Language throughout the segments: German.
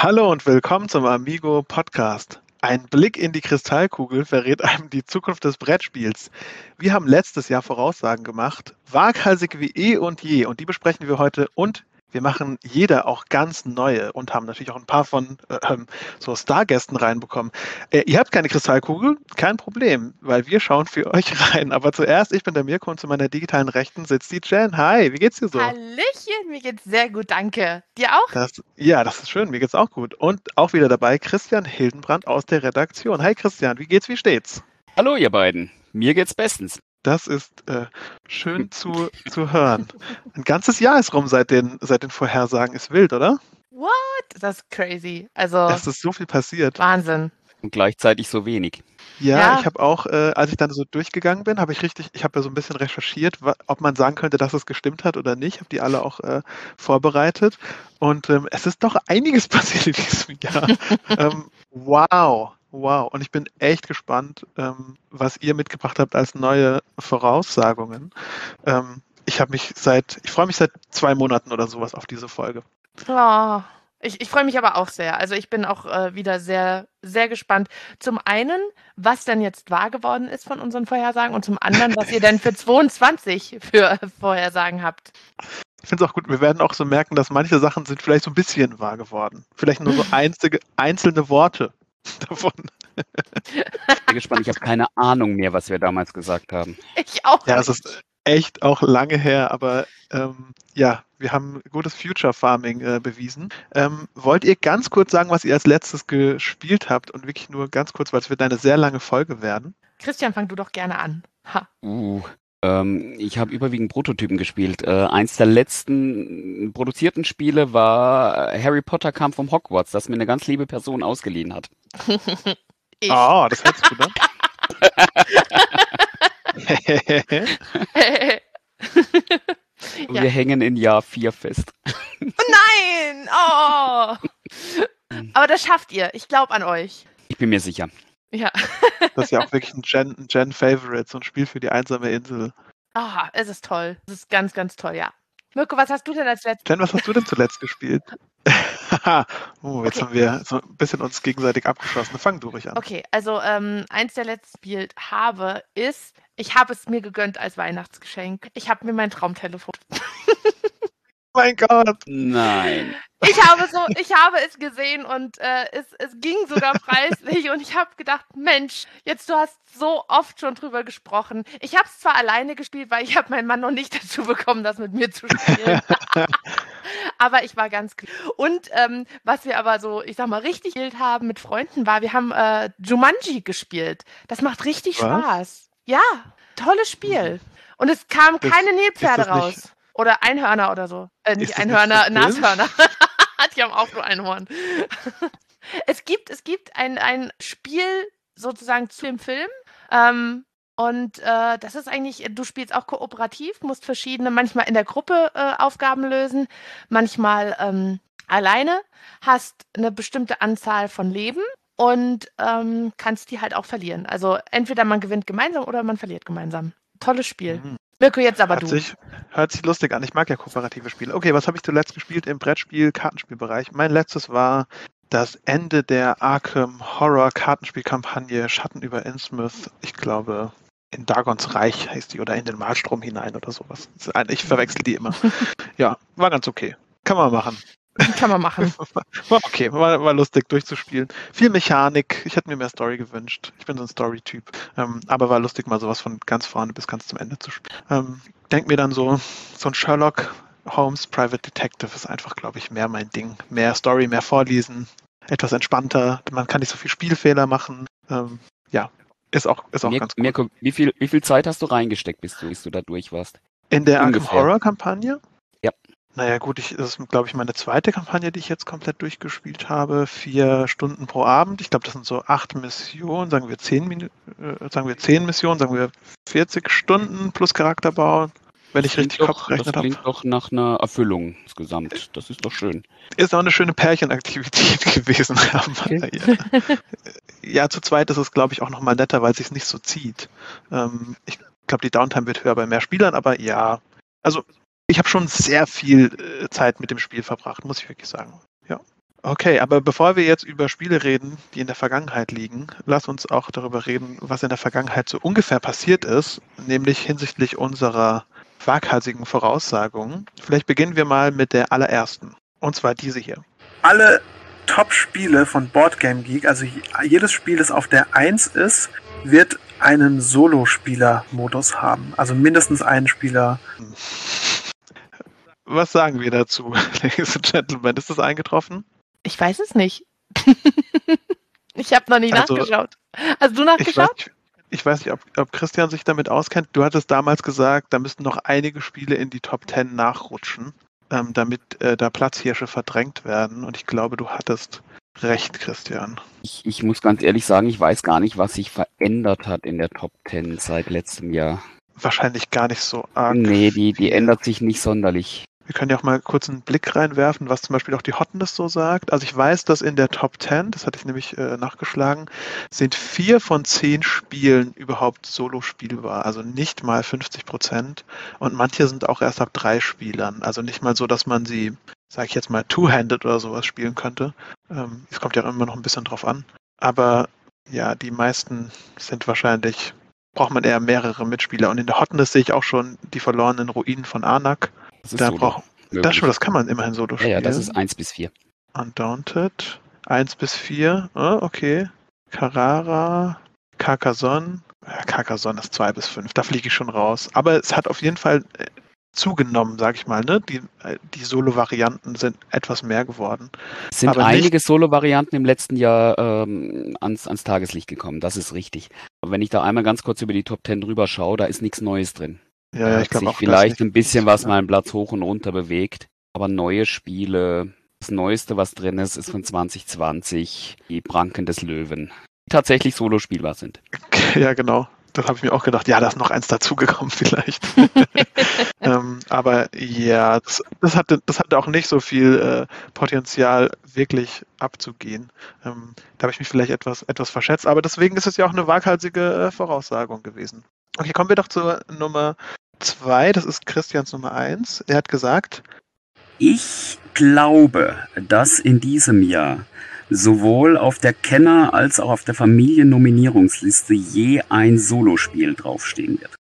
Hallo und willkommen zum Amigo Podcast. Ein Blick in die Kristallkugel verrät einem die Zukunft des Brettspiels. Wir haben letztes Jahr Voraussagen gemacht, waghalsig wie eh und je, und die besprechen wir heute und wir machen jeder auch ganz neue und haben natürlich auch ein paar von äh, ähm, so Stargästen reinbekommen. Äh, ihr habt keine Kristallkugel, kein Problem, weil wir schauen für euch rein. Aber zuerst, ich bin der Mirko und zu meiner digitalen Rechten sitzt die Jen. Hi, wie geht's dir so? Hallöchen, mir geht's sehr gut, danke. Dir auch? Das, ja, das ist schön, mir geht's auch gut. Und auch wieder dabei Christian Hildenbrand aus der Redaktion. Hi Christian, wie geht's, wie steht's? Hallo ihr beiden, mir geht's bestens. Das ist äh, schön zu, zu hören. Ein ganzes Jahr ist rum seit den, seit den Vorhersagen. Ist wild, oder? What? Das ist crazy. Also. Es ist so viel passiert. Wahnsinn. Und gleichzeitig so wenig. Ja, ja. ich habe auch, äh, als ich dann so durchgegangen bin, habe ich richtig, ich habe ja so ein bisschen recherchiert, ob man sagen könnte, dass es gestimmt hat oder nicht. Habe die alle auch äh, vorbereitet. Und ähm, es ist doch einiges passiert in diesem Jahr. ähm, wow. Wow, und ich bin echt gespannt, ähm, was ihr mitgebracht habt als neue Voraussagungen. Ähm, ich habe mich seit, ich freue mich seit zwei Monaten oder sowas auf diese Folge. Oh, ich, ich freue mich aber auch sehr. Also ich bin auch äh, wieder sehr, sehr gespannt. Zum einen, was denn jetzt wahr geworden ist von unseren Vorhersagen und zum anderen, was ihr denn für 22 für Vorhersagen habt. Ich finde es auch gut, wir werden auch so merken, dass manche Sachen sind vielleicht so ein bisschen wahr geworden. Vielleicht nur so einzige, einzelne Worte davon. Ich bin gespannt, ich habe keine Ahnung mehr, was wir damals gesagt haben. Ich auch. Ja, es ist echt auch lange her, aber ähm, ja, wir haben gutes Future Farming äh, bewiesen. Ähm, wollt ihr ganz kurz sagen, was ihr als letztes gespielt habt und wirklich nur ganz kurz, weil es wird eine sehr lange Folge werden? Christian, fang du doch gerne an. Ha. Uh, ähm, ich habe überwiegend Prototypen gespielt. Äh, eins der letzten produzierten Spiele war Harry Potter kam vom Hogwarts, das mir eine ganz liebe Person ausgeliehen hat. ich. Oh, das sich gut an. Wir ja. hängen in Jahr 4 fest. Nein! Oh! Aber das schafft ihr. Ich glaube an euch. Ich bin mir sicher. Ja. das ist ja auch wirklich ein Gen-Favorite, Gen so ein Spiel für die einsame Insel. Ah, es ist toll. Es ist ganz, ganz toll, ja. Mirko, was hast du denn als letztes? Jen, was hast du denn zuletzt gespielt? oh, jetzt okay. haben wir so ein bisschen uns gegenseitig abgeschossen. Fang du ruhig an. Okay, also ähm, eins der letzten Spiel habe ist, ich habe es mir gegönnt als Weihnachtsgeschenk. Ich habe mir mein Traumtelefon. mein Gott. Nein. Ich habe so, ich habe es gesehen und äh, es, es ging sogar preislich und ich habe gedacht, Mensch, jetzt du hast so oft schon drüber gesprochen. Ich habe es zwar alleine gespielt, weil ich habe meinen Mann noch nicht dazu bekommen, das mit mir zu spielen. aber ich war ganz und ähm, was wir aber so, ich sag mal, richtig gespielt haben mit Freunden war, wir haben äh, Jumanji gespielt. Das macht richtig was? Spaß. Ja, tolles Spiel. Mhm. Und es kamen keine Nilpferde raus. Oder Einhörner oder so. Äh, nicht Einhörner, Nashörner. Die haben auch nur ein Horn. es gibt, es gibt ein, ein Spiel sozusagen zu dem Film. Ähm, und äh, das ist eigentlich, du spielst auch kooperativ, musst verschiedene, manchmal in der Gruppe äh, Aufgaben lösen, manchmal ähm, alleine, hast eine bestimmte Anzahl von Leben und ähm, kannst die halt auch verlieren. Also entweder man gewinnt gemeinsam oder man verliert gemeinsam. Tolles Spiel. Mhm. Mirko, jetzt aber hört du. Sich, hört sich lustig an. Ich mag ja kooperative Spiele. Okay, was habe ich zuletzt gespielt im Brettspiel, Kartenspielbereich? Mein letztes war das Ende der Arkham Horror Kartenspielkampagne Schatten über Innsmouth. Ich glaube, in Dagons Reich heißt die oder in den Malstrom hinein oder sowas. Ich verwechsel die immer. ja, war ganz okay. Kann man machen. Kann man machen. War okay, war, war lustig durchzuspielen. Viel Mechanik. Ich hätte mir mehr Story gewünscht. Ich bin so ein Story-Typ. Ähm, aber war lustig, mal sowas von ganz vorne bis ganz zum Ende zu spielen. Ähm, denk mir dann so, so ein Sherlock Holmes Private Detective ist einfach, glaube ich, mehr mein Ding. Mehr Story, mehr vorlesen, etwas entspannter. Man kann nicht so viel Spielfehler machen. Ähm, ja, ist auch, ist auch Mir, ganz gut. Mirko, wie viel, wie viel Zeit hast du reingesteckt, bis du, bis du da durch warst? In der Arkham Horror Kampagne? Ja. Naja, gut, ich, das ist, glaube ich, meine zweite Kampagne, die ich jetzt komplett durchgespielt habe. Vier Stunden pro Abend. Ich glaube, das sind so acht Missionen, sagen wir zehn, Minu äh, sagen wir zehn Missionen, sagen wir 40 Stunden plus Charakterbau, wenn ich richtig doch, Kopf gerechnet habe. Das klingt doch nach einer Erfüllung insgesamt. Das ist doch schön. Ist auch eine schöne Pärchenaktivität gewesen. Okay. ja. ja, zu zweit ist es, glaube ich, auch nochmal netter, weil es sich nicht so zieht. Ähm, ich glaube, die Downtime wird höher bei mehr Spielern, aber ja. Also ich habe schon sehr viel äh, Zeit mit dem Spiel verbracht, muss ich wirklich sagen. Ja. Okay, aber bevor wir jetzt über Spiele reden, die in der Vergangenheit liegen, lass uns auch darüber reden, was in der Vergangenheit so ungefähr passiert ist, nämlich hinsichtlich unserer waghalsigen Voraussagungen. Vielleicht beginnen wir mal mit der allerersten, und zwar diese hier. Alle Top-Spiele von Boardgame Geek, also jedes Spiel, das auf der 1 ist, wird einen Solospieler-Modus haben. Also mindestens einen Spieler. Was sagen wir dazu, Ladies and Gentlemen? Ist das eingetroffen? Ich weiß es nicht. ich habe noch nie also, nachgeschaut. Hast du nachgeschaut? Ich weiß, ich weiß nicht, ob, ob, Christian sich damit auskennt. Du hattest damals gesagt, da müssten noch einige Spiele in die Top 10 nachrutschen, ähm, damit äh, da Platzhirsche verdrängt werden. Und ich glaube, du hattest recht, Christian. Ich, ich muss ganz ehrlich sagen, ich weiß gar nicht, was sich verändert hat in der Top 10 seit letztem Jahr. Wahrscheinlich gar nicht so arg. Nee, die, die ändert sich nicht sonderlich. Wir können ja auch mal kurz einen Blick reinwerfen, was zum Beispiel auch die Hotness so sagt. Also ich weiß, dass in der Top 10, das hatte ich nämlich äh, nachgeschlagen, sind vier von zehn Spielen überhaupt solo spielbar. Also nicht mal 50 Prozent. Und manche sind auch erst ab drei Spielern. Also nicht mal so, dass man sie, sage ich jetzt mal, two-handed oder sowas spielen könnte. Ähm, es kommt ja immer noch ein bisschen drauf an. Aber ja, die meisten sind wahrscheinlich, braucht man eher mehrere Mitspieler. Und in der Hotness sehe ich auch schon die verlorenen Ruinen von Anak. Das da Solo. Brauch, das, schon, das kann man immerhin Solo spielen. Ja, ja, das ist 1 bis 4. Undaunted. 1 bis 4. Oh, ah, okay. Carrara. Carcassonne. Ja, Carcassonne ist 2 bis 5. Da fliege ich schon raus. Aber es hat auf jeden Fall äh, zugenommen, sag ich mal. Ne? Die, äh, die Solo-Varianten sind etwas mehr geworden. Es sind Aber einige Solo-Varianten im letzten Jahr ähm, ans, ans Tageslicht gekommen, das ist richtig. Aber wenn ich da einmal ganz kurz über die Top 10 drüber schaue, da ist nichts Neues drin. Ja, ja ich glaube auch. Vielleicht ein bisschen was mal einen Platz hoch und runter bewegt. Aber neue Spiele, das Neueste, was drin ist, ist von 2020, die Pranken des Löwen. Die tatsächlich solo spielbar sind. Ja, genau. Das habe ich mir auch gedacht, ja, da ist noch eins dazugekommen vielleicht. ähm, aber ja, das, das, hatte, das hatte auch nicht so viel äh, Potenzial, wirklich abzugehen. Ähm, da habe ich mich vielleicht etwas, etwas verschätzt, aber deswegen ist es ja auch eine waghalsige äh, Voraussagung gewesen. Okay, kommen wir doch zur Nummer zwei. Das ist Christians Nummer eins. Er hat gesagt, ich glaube, dass in diesem Jahr sowohl auf der Kenner- als auch auf der Familiennominierungsliste je ein Solospiel draufstehen wird.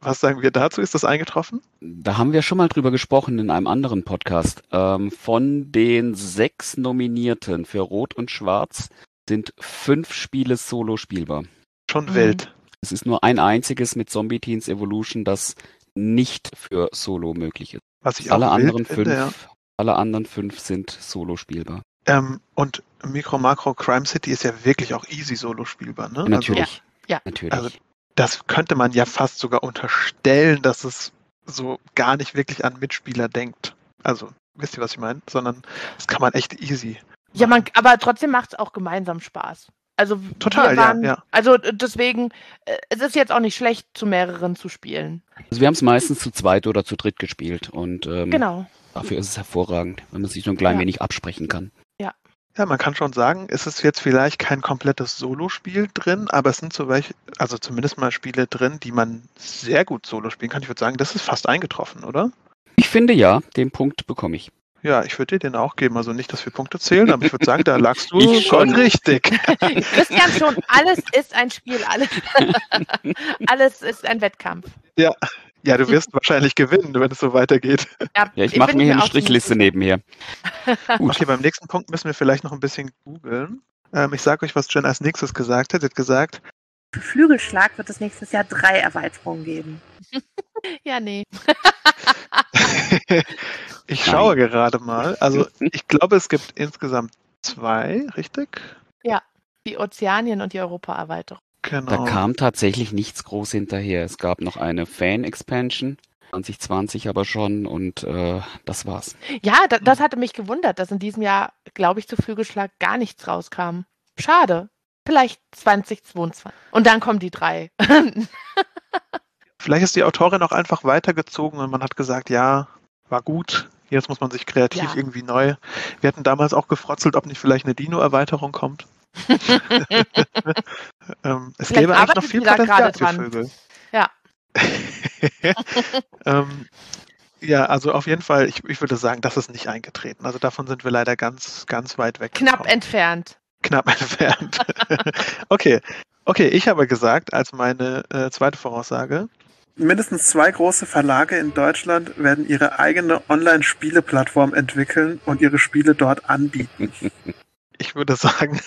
Was sagen wir dazu? Ist das eingetroffen? Da haben wir schon mal drüber gesprochen in einem anderen Podcast. Ähm, von den sechs Nominierten für Rot und Schwarz sind fünf Spiele solo spielbar. Schon mhm. wild. Es ist nur ein einziges mit Zombie Teens Evolution, das nicht für Solo möglich ist. Was ich alle auch anderen finde, fünf, ja. alle anderen fünf sind Solo spielbar. Ähm, und Micro Macro Crime City ist ja wirklich auch easy Solo spielbar, ne? Natürlich. Also, ja. natürlich. Also, das könnte man ja fast sogar unterstellen, dass es so gar nicht wirklich an Mitspieler denkt. Also, wisst ihr, was ich meine? Sondern das kann man echt easy. Ja, man, aber trotzdem macht es auch gemeinsam Spaß. Also total, waren, ja, ja. Also deswegen, äh, es ist jetzt auch nicht schlecht, zu mehreren zu spielen. Also wir haben es meistens zu zweit oder zu dritt gespielt und ähm, genau. dafür ist es hervorragend, wenn man sich so ein klein ja. wenig absprechen kann. Ja. Ja, man kann schon sagen, es ist jetzt vielleicht kein komplettes Solo-Spiel drin, aber es sind so welche, also zumindest mal Spiele drin, die man sehr gut Solo spielen kann. Ich würde sagen, das ist fast eingetroffen, oder? Ich finde ja, den Punkt bekomme ich. Ja, ich würde dir den auch geben. Also nicht, dass wir Punkte zählen, aber ich würde sagen, da lagst du ich schon richtig. Christian schon, alles ist ein Spiel, alles, alles ist ein Wettkampf. Ja. Ja, du wirst wahrscheinlich gewinnen, wenn es so weitergeht. Ja, ja ich, ich mache mir hier eine Strichliste nebenher. okay, beim nächsten Punkt müssen wir vielleicht noch ein bisschen googeln. Ähm, ich sage euch, was Jen als nächstes gesagt hat. Sie hat gesagt, für Flügelschlag wird es nächstes Jahr drei Erweiterungen geben. ja, nee. ich schaue Nein. gerade mal. Also ich glaube, es gibt insgesamt zwei, richtig? Ja, die Ozeanien und die Europa-Erweiterung. Genau. Da kam tatsächlich nichts groß hinterher. Es gab noch eine Fan-Expansion. 2020 aber schon und äh, das war's. Ja, da, das hatte mich gewundert, dass in diesem Jahr, glaube ich, zu Flügelschlag gar nichts rauskam. Schade. Vielleicht 2022. Und dann kommen die drei. Vielleicht ist die Autorin auch einfach weitergezogen und man hat gesagt, ja, war gut. Jetzt muss man sich kreativ ja. irgendwie neu. Wir hatten damals auch gefrotzelt, ob nicht vielleicht eine Dino-Erweiterung kommt. ähm, es vielleicht gäbe eigentlich noch viel Potenzial für Vögel. Ja. ähm, Ja, also auf jeden Fall, ich, ich würde sagen, das ist nicht eingetreten. Also davon sind wir leider ganz, ganz weit weg. Knapp gekommen. entfernt. Knapp entfernt. okay. Okay, ich habe gesagt, als meine äh, zweite Voraussage, Mindestens zwei große Verlage in Deutschland werden ihre eigene Online-Spieleplattform entwickeln und ihre Spiele dort anbieten. ich würde sagen,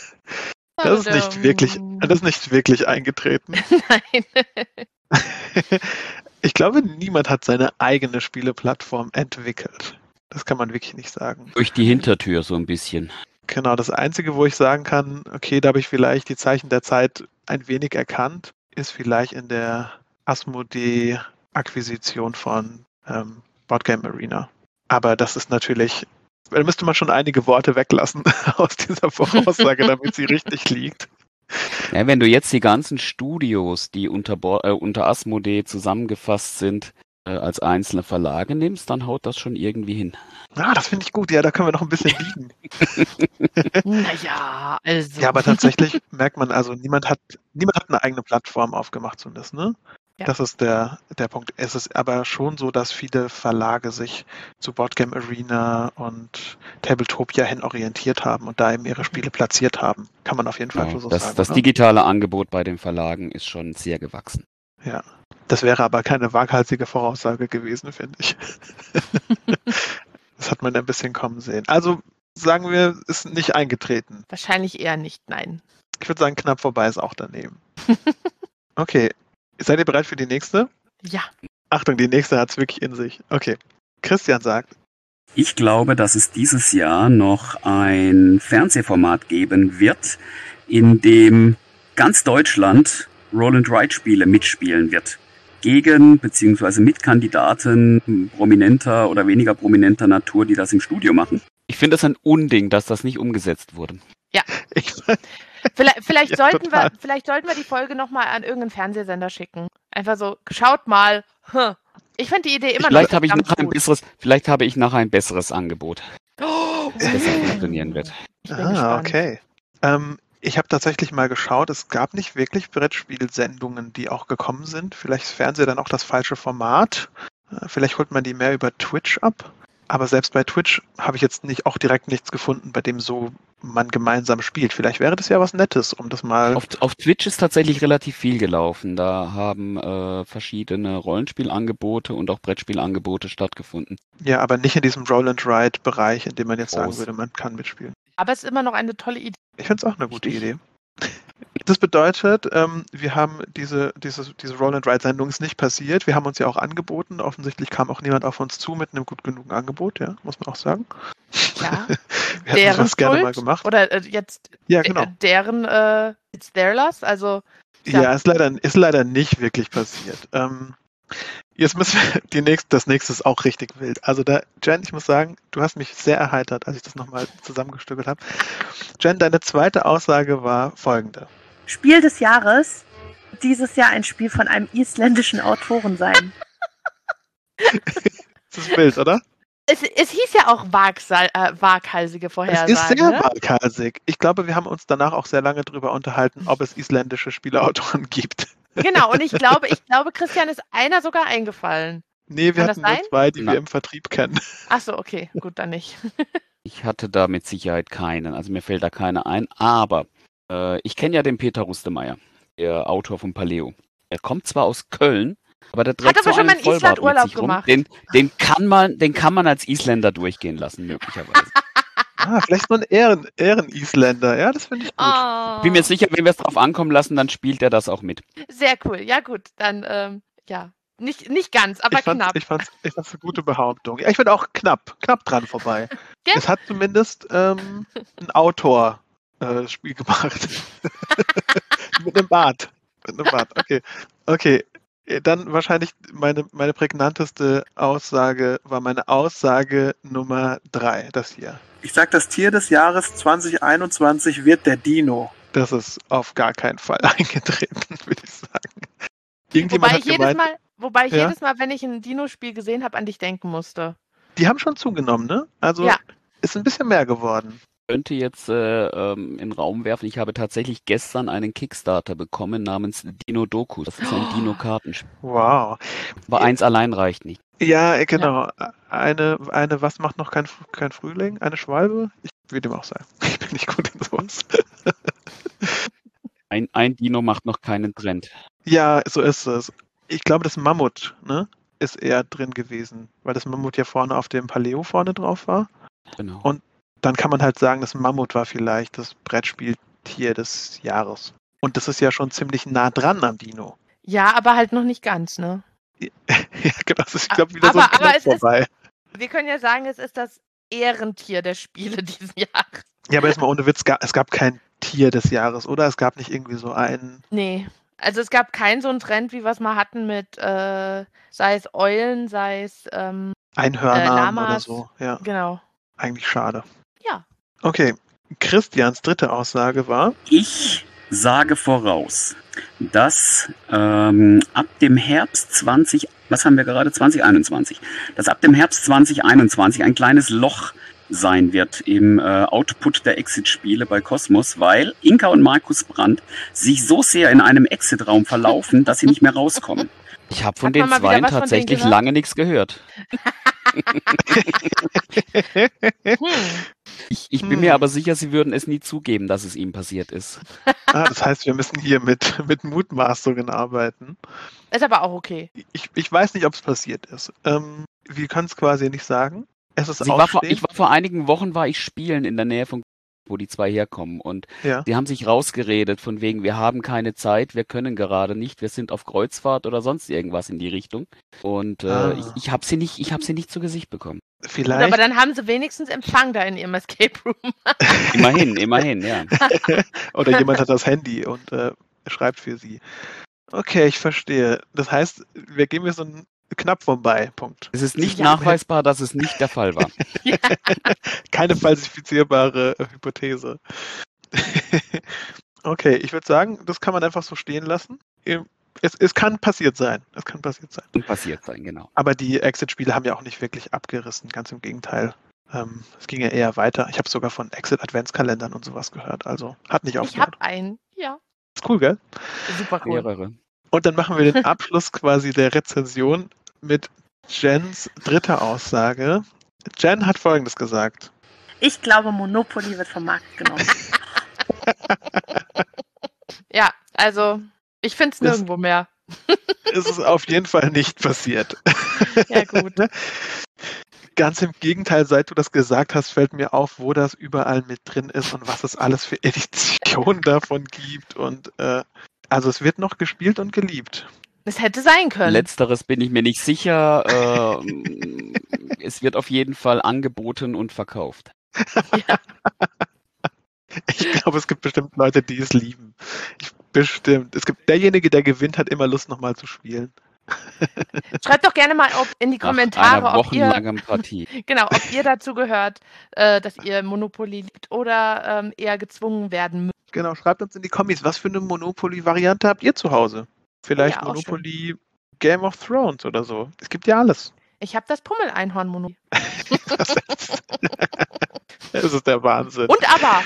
das ist nicht wirklich, das ist nicht wirklich eingetreten. Nein. Ich glaube, niemand hat seine eigene Spieleplattform entwickelt. Das kann man wirklich nicht sagen. Durch die Hintertür so ein bisschen. Genau, das Einzige, wo ich sagen kann, okay, da habe ich vielleicht die Zeichen der Zeit ein wenig erkannt, ist vielleicht in der Asmodee-Akquisition von ähm, Boardgame Arena. Aber das ist natürlich, da müsste man schon einige Worte weglassen aus dieser Voraussage, damit sie richtig liegt. Ja, wenn du jetzt die ganzen Studios, die unter, Bo äh, unter Asmodee zusammengefasst sind, äh, als einzelne Verlage nimmst, dann haut das schon irgendwie hin. Ah, das finde ich gut. Ja, da können wir noch ein bisschen liegen. naja, also. Ja, aber tatsächlich merkt man, also niemand hat, niemand hat eine eigene Plattform aufgemacht zumindest, ne? Ja. Das ist der, der Punkt. Es ist aber schon so, dass viele Verlage sich zu Boardgame Arena und Tabletopia hin orientiert haben und da eben ihre Spiele platziert haben. Kann man auf jeden Fall Ja, so das, sagen. das oder? digitale Angebot bei den Verlagen ist schon sehr gewachsen. Ja. Das wäre aber keine waghalsige Voraussage gewesen, finde ich. das hat man ein bisschen kommen sehen. Also sagen wir, ist nicht eingetreten. Wahrscheinlich eher nicht, nein. Ich würde sagen, knapp vorbei ist auch daneben. Okay. Seid ihr bereit für die nächste? Ja. Achtung, die nächste hat es wirklich in sich. Okay. Christian sagt, Ich glaube, dass es dieses Jahr noch ein Fernsehformat geben wird, in dem ganz Deutschland Roll-and-Ride-Spiele mitspielen wird. Gegen beziehungsweise mit Kandidaten prominenter oder weniger prominenter Natur, die das im Studio machen. Ich finde es ein Unding, dass das nicht umgesetzt wurde. ich, Vielleicht, vielleicht, Ja, sollten total. wir, vielleicht sollten wir die Folge nochmal an irgendeinen Fernsehsender schicken. Einfach so, schaut mal. Hm. Ich finde die Idee immer Vielleicht noch habe ich nachher ein gut. besseres, vielleicht habe ich nachher ein besseres Angebot, Oh, das besser funktionieren wird. Ah, gespannt. okay. Ähm, ich habe tatsächlich mal geschaut, es gab nicht wirklich Brettspielsendungen, die auch gekommen sind. Vielleicht ist Fernseher dann auch das falsche Format. Äh, Vielleicht holt man die mehr über Twitch ab. Aber selbst bei Twitch habe ich jetzt nicht auch direkt nichts gefunden, bei dem so man gemeinsam spielt. Vielleicht wäre das ja was Nettes, um das mal. Auf, auf Twitch ist tatsächlich relativ viel gelaufen. Da haben äh, verschiedene Rollenspielangebote und auch Brettspielangebote stattgefunden. Ja, aber nicht in diesem Roll-and-Ride-Bereich, in dem man jetzt sagen würde, man kann mitspielen. Aber es ist immer noch eine tolle Idee. Ich finde es auch eine gute. Idee. Das bedeutet, ähm, wir haben diese, diese, diese Roll-and-Ride-Sendung ist nicht passiert. Wir haben uns ja auch angeboten. Offensichtlich kam auch niemand auf uns zu mit einem gut genug Angebot, ja, muss man auch sagen. Ja. Wir deren das gerne Schuld. mal gemacht. Oder äh, jetzt Ja, de- genau. deren äh, It's their loss. Also Ja, ja. ist, leider, ist leider nicht wirklich passiert. Ähm, jetzt müssen wir die nächste, das nächste ist auch richtig wild. Also da, Jen, ich muss sagen, du hast mich sehr erheitert, als ich das nochmal zusammengestückelt habe. Jen, deine zweite Aussage war folgende. Spiel des Jahres dieses Jahr ein Spiel von einem isländischen Autoren sein. Das ist wild, oder? Es, es hieß ja auch wagsal, äh, waghalsige Es Vorhersagen. ist sehr ne? waghalsig. Ich glaube, wir haben uns danach auch sehr lange darüber unterhalten, ob es isländische Spieleautoren gibt. Genau, und ich glaube, ich glaube, Christian ist einer sogar eingefallen. Nee, wir Kann hatten nur zwei, die Nein. wir im Vertrieb kennen. Achso, okay, gut, dann nicht. Ich hatte da mit Sicherheit keinen, also mir fällt da keiner ein, aber äh, ich kenne ja den Peter Rustemeyer, der Autor von Paleo. Er kommt zwar aus Köln, aber der trägt aber so schon mal einen in Island Urlaub gemacht. Den, den, kann man, den kann man als Isländer durchgehen lassen, möglicherweise. Ah, vielleicht nur ein Ehren, Ehren-Isländer. Ja, das finde ich gut. Oh, Bin mir sicher, wenn wir es drauf ankommen lassen, dann spielt er das auch mit. Sehr cool. Ja, gut, dann, ähm, ja. Nicht, nicht ganz, aber ich knapp. Ich fand's, ich fand's eine gute Behauptung. Ja, ich bin auch knapp, knapp dran vorbei. Gell? Es hat zumindest ähm, ein Autor äh, Spiel gemacht. Mit einem Bart. Mit einem Bart, okay. Okay, dann wahrscheinlich meine, meine prägnanteste Aussage war meine Aussage Nummer drei, das hier. Ich sag, das Tier des Jahres 2021 wird der Dino. Das ist auf gar keinen Fall eingetreten, würde ich sagen. Irgendjemand Wobei ich jedes gemeint, Mal, wobei ich Ja? jedes Mal, wenn ich ein Dino-Spiel gesehen habe, an dich denken musste. die haben schon zugenommen, ne? Also Ja. ist ein bisschen mehr geworden. Könnte jetzt äh, ähm, in den Raum werfen, ich habe tatsächlich gestern einen Kickstarter bekommen namens Dino Doku. Das ist ein Oh. Dino-Kartenspiel. Wow. Aber eins allein reicht nicht. Ja, äh, genau. Eine, eine, was macht noch kein, kein Frühling? Eine Schwalbe? Ich würde ihm auch sagen. Ich bin nicht gut in sowas. Ein, ein Dino macht noch keinen Trend. Ja, so ist es. Ich glaube, das Mammut, ne? Ist eher drin gewesen, weil das Mammut ja vorne auf dem Paleo vorne drauf war. Genau. Und dann kann man halt sagen, das Mammut war vielleicht das Brettspieltier des Jahres. Und das ist ja schon ziemlich nah dran am Dino. Ja, aber halt noch nicht ganz, ne? ja, genau. Das ist, ich glaube, wieder so Aber- ein aber es ist- vorbei. Wir können ja sagen, es ist das Ehrentier der Spiele diesen Jahres. Ja, aber jetzt mal ohne Witz, es gab kein Tier des Jahres, oder? Es gab nicht irgendwie so einen. Nee. Also es gab keinen so einen Trend, wie wir es mal hatten mit, äh, sei es Eulen, sei es, ähm, Einhörner Äh, oder so. Ja, genau. eigentlich schade. Ja. Okay. Christians dritte Aussage war. Ich sage voraus, dass ähm, ab dem Herbst 20, was haben wir gerade, 2021, dass ab dem Herbst 2021 ein kleines Loch sein wird im äh, Output der Exit-Spiele bei Cosmos, weil Inka und Markus Brandt sich so sehr in einem Exit-Raum verlaufen, dass sie nicht mehr rauskommen. Ich habe von Hat den denen tatsächlich lange nichts gehört. Hm. Ich, ich bin Hm. mir aber sicher, sie würden es nie zugeben, dass es ihm passiert ist. Ah, das heißt, wir müssen hier mit, mit Mutmaßungen arbeiten. Ist aber auch okay. Ich, ich weiß nicht, ob es passiert ist. Ähm, wir können es quasi nicht sagen. Es ist war vor, ich war vor einigen Wochen war ich spielen in der Nähe von wo die zwei herkommen und Ja. die haben sich rausgeredet von wegen wir haben keine Zeit, wir können gerade nicht, wir sind auf Kreuzfahrt oder sonst irgendwas in die Richtung und äh, Ah. ich, ich habe sie nicht ich habe sie nicht zu Gesicht bekommen. Vielleicht. aber dann haben sie wenigstens Empfang da in ihrem Escape Room. Immerhin, immerhin, ja. Oder jemand hat das Handy und äh, schreibt für sie. Okay, ich verstehe. Das heißt, wir geben mir so einen knapp vorbei. Punkt. Es ist nicht Ja. nachweisbar, dass es nicht der Fall war. Keine falsifizierbare Hypothese. okay, ich würde sagen, das kann man einfach so stehen lassen. Es, es kann passiert sein. Es kann passiert sein. Und passiert sein, genau. Aber die Exit-Spiele haben ja auch nicht wirklich abgerissen, ganz im Gegenteil. Ähm, es ging ja eher weiter. Ich habe sogar von Exit-Adventskalendern und sowas gehört. Also hat nicht Ich aufgehört. hab einen. Ja. Ist cool, gell? Super cool. Mehrere. Und dann machen wir den Abschluss quasi der Rezension mit Jens dritter Aussage. Jen hat folgendes gesagt. Ich glaube, Monopoly wird vom Markt genommen. Ja, also ich finde es nirgendwo mehr. Es ist auf jeden Fall nicht passiert. Ja, gut. Ganz im Gegenteil, seit du das gesagt hast, fällt mir auf, wo das überall mit drin ist und was es alles für Editionen davon gibt. Und äh, also es wird noch gespielt und geliebt. Es hätte sein können. Letzteres bin ich mir nicht sicher. ähm, es wird auf jeden Fall angeboten und verkauft. Ich glaube, es gibt bestimmt Leute, die es lieben. Ich, bestimmt. Es gibt derjenige, der gewinnt, hat immer Lust, nochmal zu spielen. Schreibt doch gerne mal ob, in die Nach Kommentare, einer ob ihr, Partie. genau, ob ihr dazu gehört, äh, dass ihr Monopoly liebt oder ähm, eher gezwungen werden müsst. Genau, schreibt uns in die Kommis, was für eine Monopoly-Variante habt ihr zu Hause? Vielleicht Ja. Monopoly Game of Thrones oder so. Es gibt ja alles. Ich habe das Pummel-Einhorn-Monopoly. Das ist, das ist der Wahnsinn. Und aber,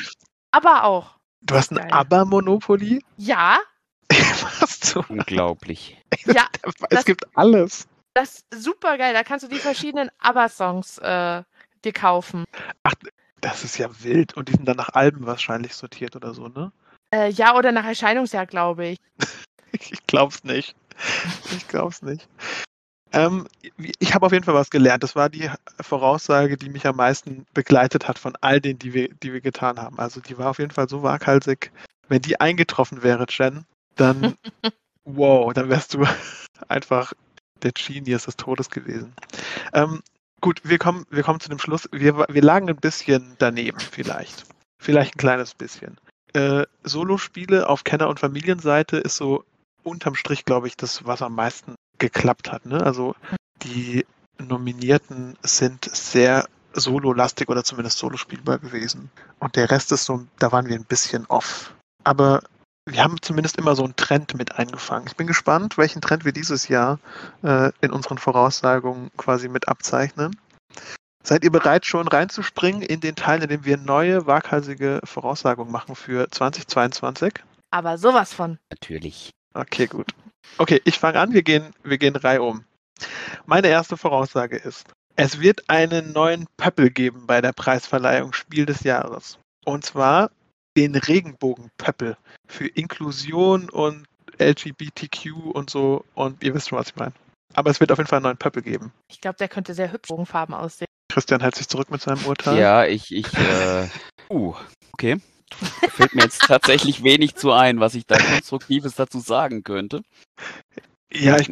aber auch. du hast ein. Aber-Monopoly? Ja, Was zu? Unglaublich. ja, Es Das- gibt alles. das ist super geil. Da kannst du die verschiedenen Aber-Songs äh, dir kaufen. Das ist ja wild. Und die sind dann nach Alben wahrscheinlich sortiert oder so, ne? Äh, ja, oder nach Erscheinungsjahr, glaube ich. Ich glaub's nicht. Ich glaub's nicht. Ähm, ich habe auf jeden Fall was gelernt. Das war die Voraussage, die mich am meisten begleitet hat von all denen, die wir, die wir getan haben. Also die war auf jeden Fall so waghalsig. Wenn die eingetroffen wäre, Jen, dann wow, dann wärst du einfach der Genius des Todes gewesen. Ähm, gut, wir kommen, wir kommen zu dem Schluss. Wir, wir lagen ein bisschen daneben, vielleicht. Vielleicht ein kleines bisschen. Äh, Solospiele auf Kenner- und Familienseite ist so unterm Strich, glaube ich, das, was am meisten geklappt hat. Ne? Also die Nominierten sind sehr solo-lastig oder zumindest solo-spielbar gewesen. Und der Rest ist so, da waren wir ein bisschen off. Aber wir haben zumindest immer so einen Trend mit eingefangen. Ich bin gespannt, welchen Trend wir dieses Jahr äh, in unseren Voraussagungen quasi mit abzeichnen. Seid ihr bereit, schon reinzuspringen in den Teil, in dem wir neue waghalsige Voraussagungen machen für 2022? Aber sowas von. Natürlich. Okay, gut. Okay, ich fange an. Wir gehen, wir gehen um. Meine erste Voraussage ist, es wird einen neuen Pöppel geben bei der Preisverleihung Spiel des Jahres. Und zwar den Regenbogen-Pöppel für Inklusion und LGBTQ und so. Und ihr wisst schon, was ich meine. Aber es wird auf jeden Fall einen neuen Pöppel geben. Ich glaube, der könnte sehr hübsch Bogenfarben aussehen. Christian hält sich zurück mit seinem Urteil. Ja, ich, ich, äh, uh, okay. Fällt mir jetzt tatsächlich wenig zu ein, was ich da Konstruktives dazu sagen könnte. Ja, ich,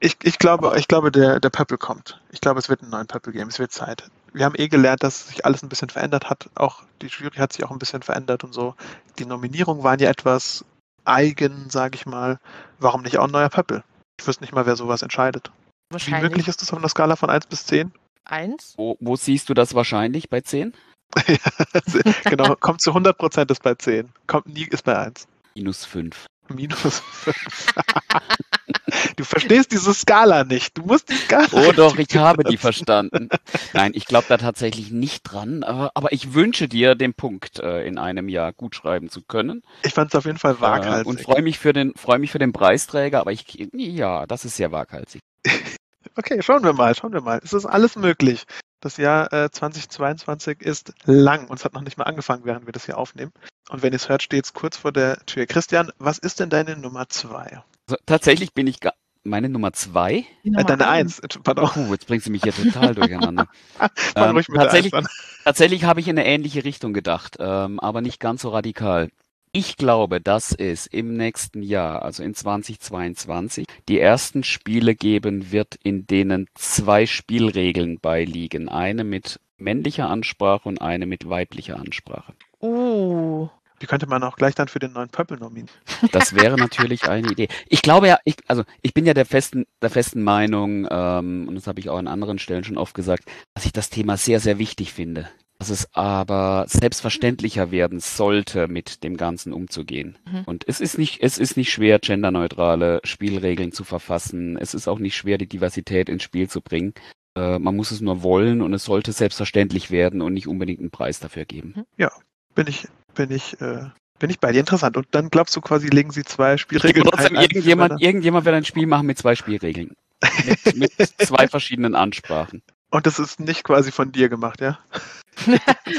ich, ich glaube, ich glaube der, der Pöppel kommt. Ich glaube, es wird einen neuen Pöppel geben. Es wird Zeit. Wir haben eh gelernt, dass sich alles ein bisschen verändert hat. Auch die Jury hat sich auch ein bisschen verändert und so. Die Nominierungen waren ja etwas eigen, sage ich mal. Warum nicht auch ein neuer Pöppel? Ich wüsste nicht mal, wer sowas entscheidet. Wie möglich ist das auf einer Skala von 1 bis 10? eins. Wo, wo siehst du das wahrscheinlich bei 10? genau, kommt zu 100 Prozent ist bei 10. Kommt nie ist bei 1. Minus 5. Minus 5. du verstehst diese Skala nicht. Du musst die Skala. Oh doch, ich habe die verstanden. Nein, ich glaube da tatsächlich nicht dran, aber, aber ich wünsche dir den Punkt äh, in einem Jahr gut schreiben zu können. Ich fand es auf jeden Fall Äh, waghalsig. und freue mich für den freue mich für den Preisträger, aber ich ja, das ist sehr waghalsig. Okay, schauen wir mal, schauen wir mal. Es ist alles möglich. Das Jahr äh, 2022 ist lang und es hat noch nicht mal angefangen, während wir das hier aufnehmen. Und wenn ihr es hört, steht es kurz vor der Tür. Christian, was ist denn deine Nummer zwei? Also, tatsächlich bin ich ga- meine Nummer zwei. Die Äh, Nummer deine eins. eins. Pardon. Puh, jetzt bringst du mich hier total durcheinander. Ähm, ruhig mit der tatsächlich-. Tatsächlich habe ich in eine ähnliche Richtung gedacht, ähm, aber nicht ganz so radikal. Ich glaube, dass es im nächsten Jahr, also in 2022, die ersten Spiele geben wird, in denen zwei Spielregeln beiliegen. Eine mit männlicher Ansprache und eine mit weiblicher Ansprache. Uh. Die könnte man auch gleich dann für den neuen Pöppel nominieren. Das wäre natürlich eine Idee. Ich glaube ja, ich, also ich bin ja der festen, der festen Meinung, ähm, und das habe ich auch an anderen Stellen schon oft gesagt, dass ich das Thema sehr, sehr wichtig finde. Dass es aber selbstverständlicher werden sollte, mit dem Ganzen umzugehen. Mhm. Und es ist nicht, es ist nicht schwer, genderneutrale Spielregeln zu verfassen. Es ist auch nicht schwer, die Diversität ins Spiel zu bringen. Äh, man muss es nur wollen und es sollte selbstverständlich werden und nicht unbedingt einen Preis dafür geben. Bin ich, bin ich, äh, bin ich bei dir. Interessant. Und dann glaubst du quasi, legen sie zwei Spielregeln trotzdem, ein- ein- irgendjemand, irgendjemand wird ein Spiel machen mit zwei Spielregeln. Mit, mit zwei verschiedenen Ansprachen. Und das ist nicht quasi von dir gemacht, ja?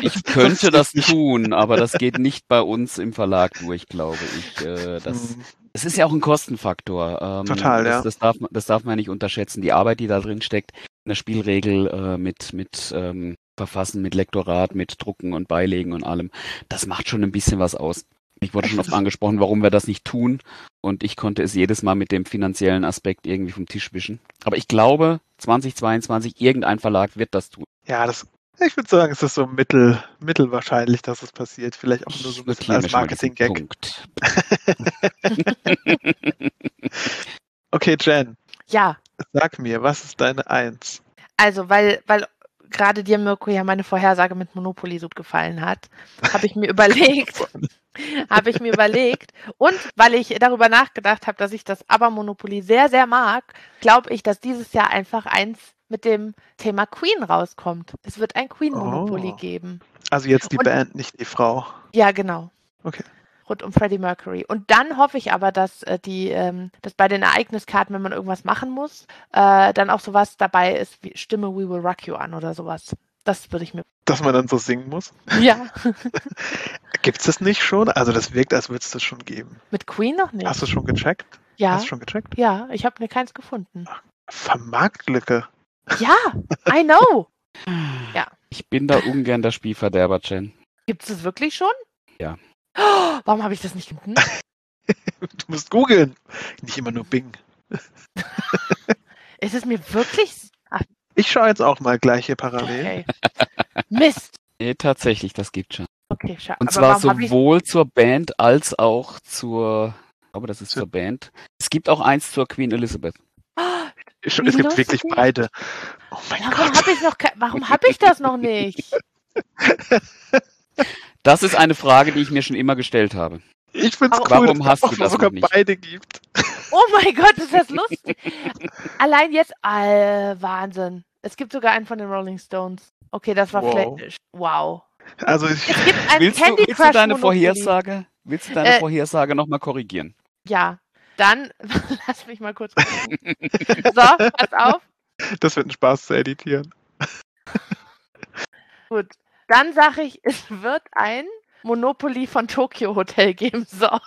Ich könnte das tun, aber das geht nicht bei uns im Verlag durch, glaube ich. Äh, das, Hm. es ist ja auch ein Kostenfaktor. Ähm, Total, das, ja. Das darf, man- das darf man nicht unterschätzen. Die Arbeit, die da drin steckt, eine Spielregel äh, mit, mit ähm, Verfassen, mit Lektorat, mit Drucken und Beilegen und allem, das macht schon ein bisschen was aus. Ich wurde schon oft angesprochen, warum wir das nicht tun. Und ich konnte es jedes Mal mit dem finanziellen Aspekt irgendwie vom Tisch wischen. Aber ich glaube, 2022, irgendein Verlag wird das tun. Ja, das, ich würde sagen, es ist so mittel, mittelwahrscheinlich, dass es passiert. Vielleicht auch nur so ein bisschen als Marketing-Gag. Punkt. Okay, Jen, Ja, sag mir, was ist deine Eins? also weil, weil gerade dir, Mirko, ja meine Vorhersage mit Monopoly so gefallen hat, habe ich mir überlegt, habe ich mir überlegt und weil ich darüber nachgedacht habe, dass ich das Aber Monopoly sehr, sehr mag, glaube ich, dass dieses Jahr einfach eins mit dem Thema Queen rauskommt. Es wird ein Queen Monopoly Oh. geben. Also jetzt die Und- Band, nicht die Frau. Ja, genau. Okay. Rund um Freddie Mercury. Und dann hoffe ich aber, dass äh, die, ähm, dass bei den Ereigniskarten, wenn man irgendwas machen muss, äh, dann auch sowas dabei ist wie Stimme We Will Rock You an oder sowas. Das würde ich mir. Dass man dann so singen muss. Ja. Gibt es das nicht schon? Also das wirkt, als würde es das schon geben. Mit Queen noch nicht. Hast du schon gecheckt? ja. Hast du schon gecheckt? Ja, ich habe mir keins gefunden. Vermarktlücke. Ja, I know. Ich bin da ungern der Spielverderber, Jen. Gibt es das wirklich schon? Ja. Oh, warum habe ich das nicht gefunden? Du musst googeln. Nicht immer nur Bing. Ist es mir wirklich. Ach, Ich schaue jetzt auch mal gleich hier parallel. okay. Mist. Nee, tatsächlich, das gibt schon. Okay, schade. Und zwar hab ich- sowohl zur Band als auch zur, ich glaube, das ist zur Band. Es gibt auch eins zur Queen Elizabeth. Es gibt wirklich beide. Oh mein Warum Gott. habe ich noch Warum habe ich das noch nicht? Das ist eine Frage, die ich mir schon immer gestellt habe. Ich finde es cool, Warum dass hast es du das sogar nicht? beide gibt. Oh mein Gott, ist das lustig. Allein jetzt, äh, Wahnsinn. Es gibt sogar einen von den Rolling Stones. Okay, das war Wow. vielleicht. Wow. Also ich, Es gibt einen Willst du, Candy willst du Crush deine Monopoly. Vorhersage, willst du deine Äh, Vorhersage nochmal korrigieren? Ja. Dann lass mich mal kurz. so, pass auf. das wird ein Spaß zu editieren. Gut. Dann sage ich, es wird ein Monopoly von Tokyo Hotel geben. So.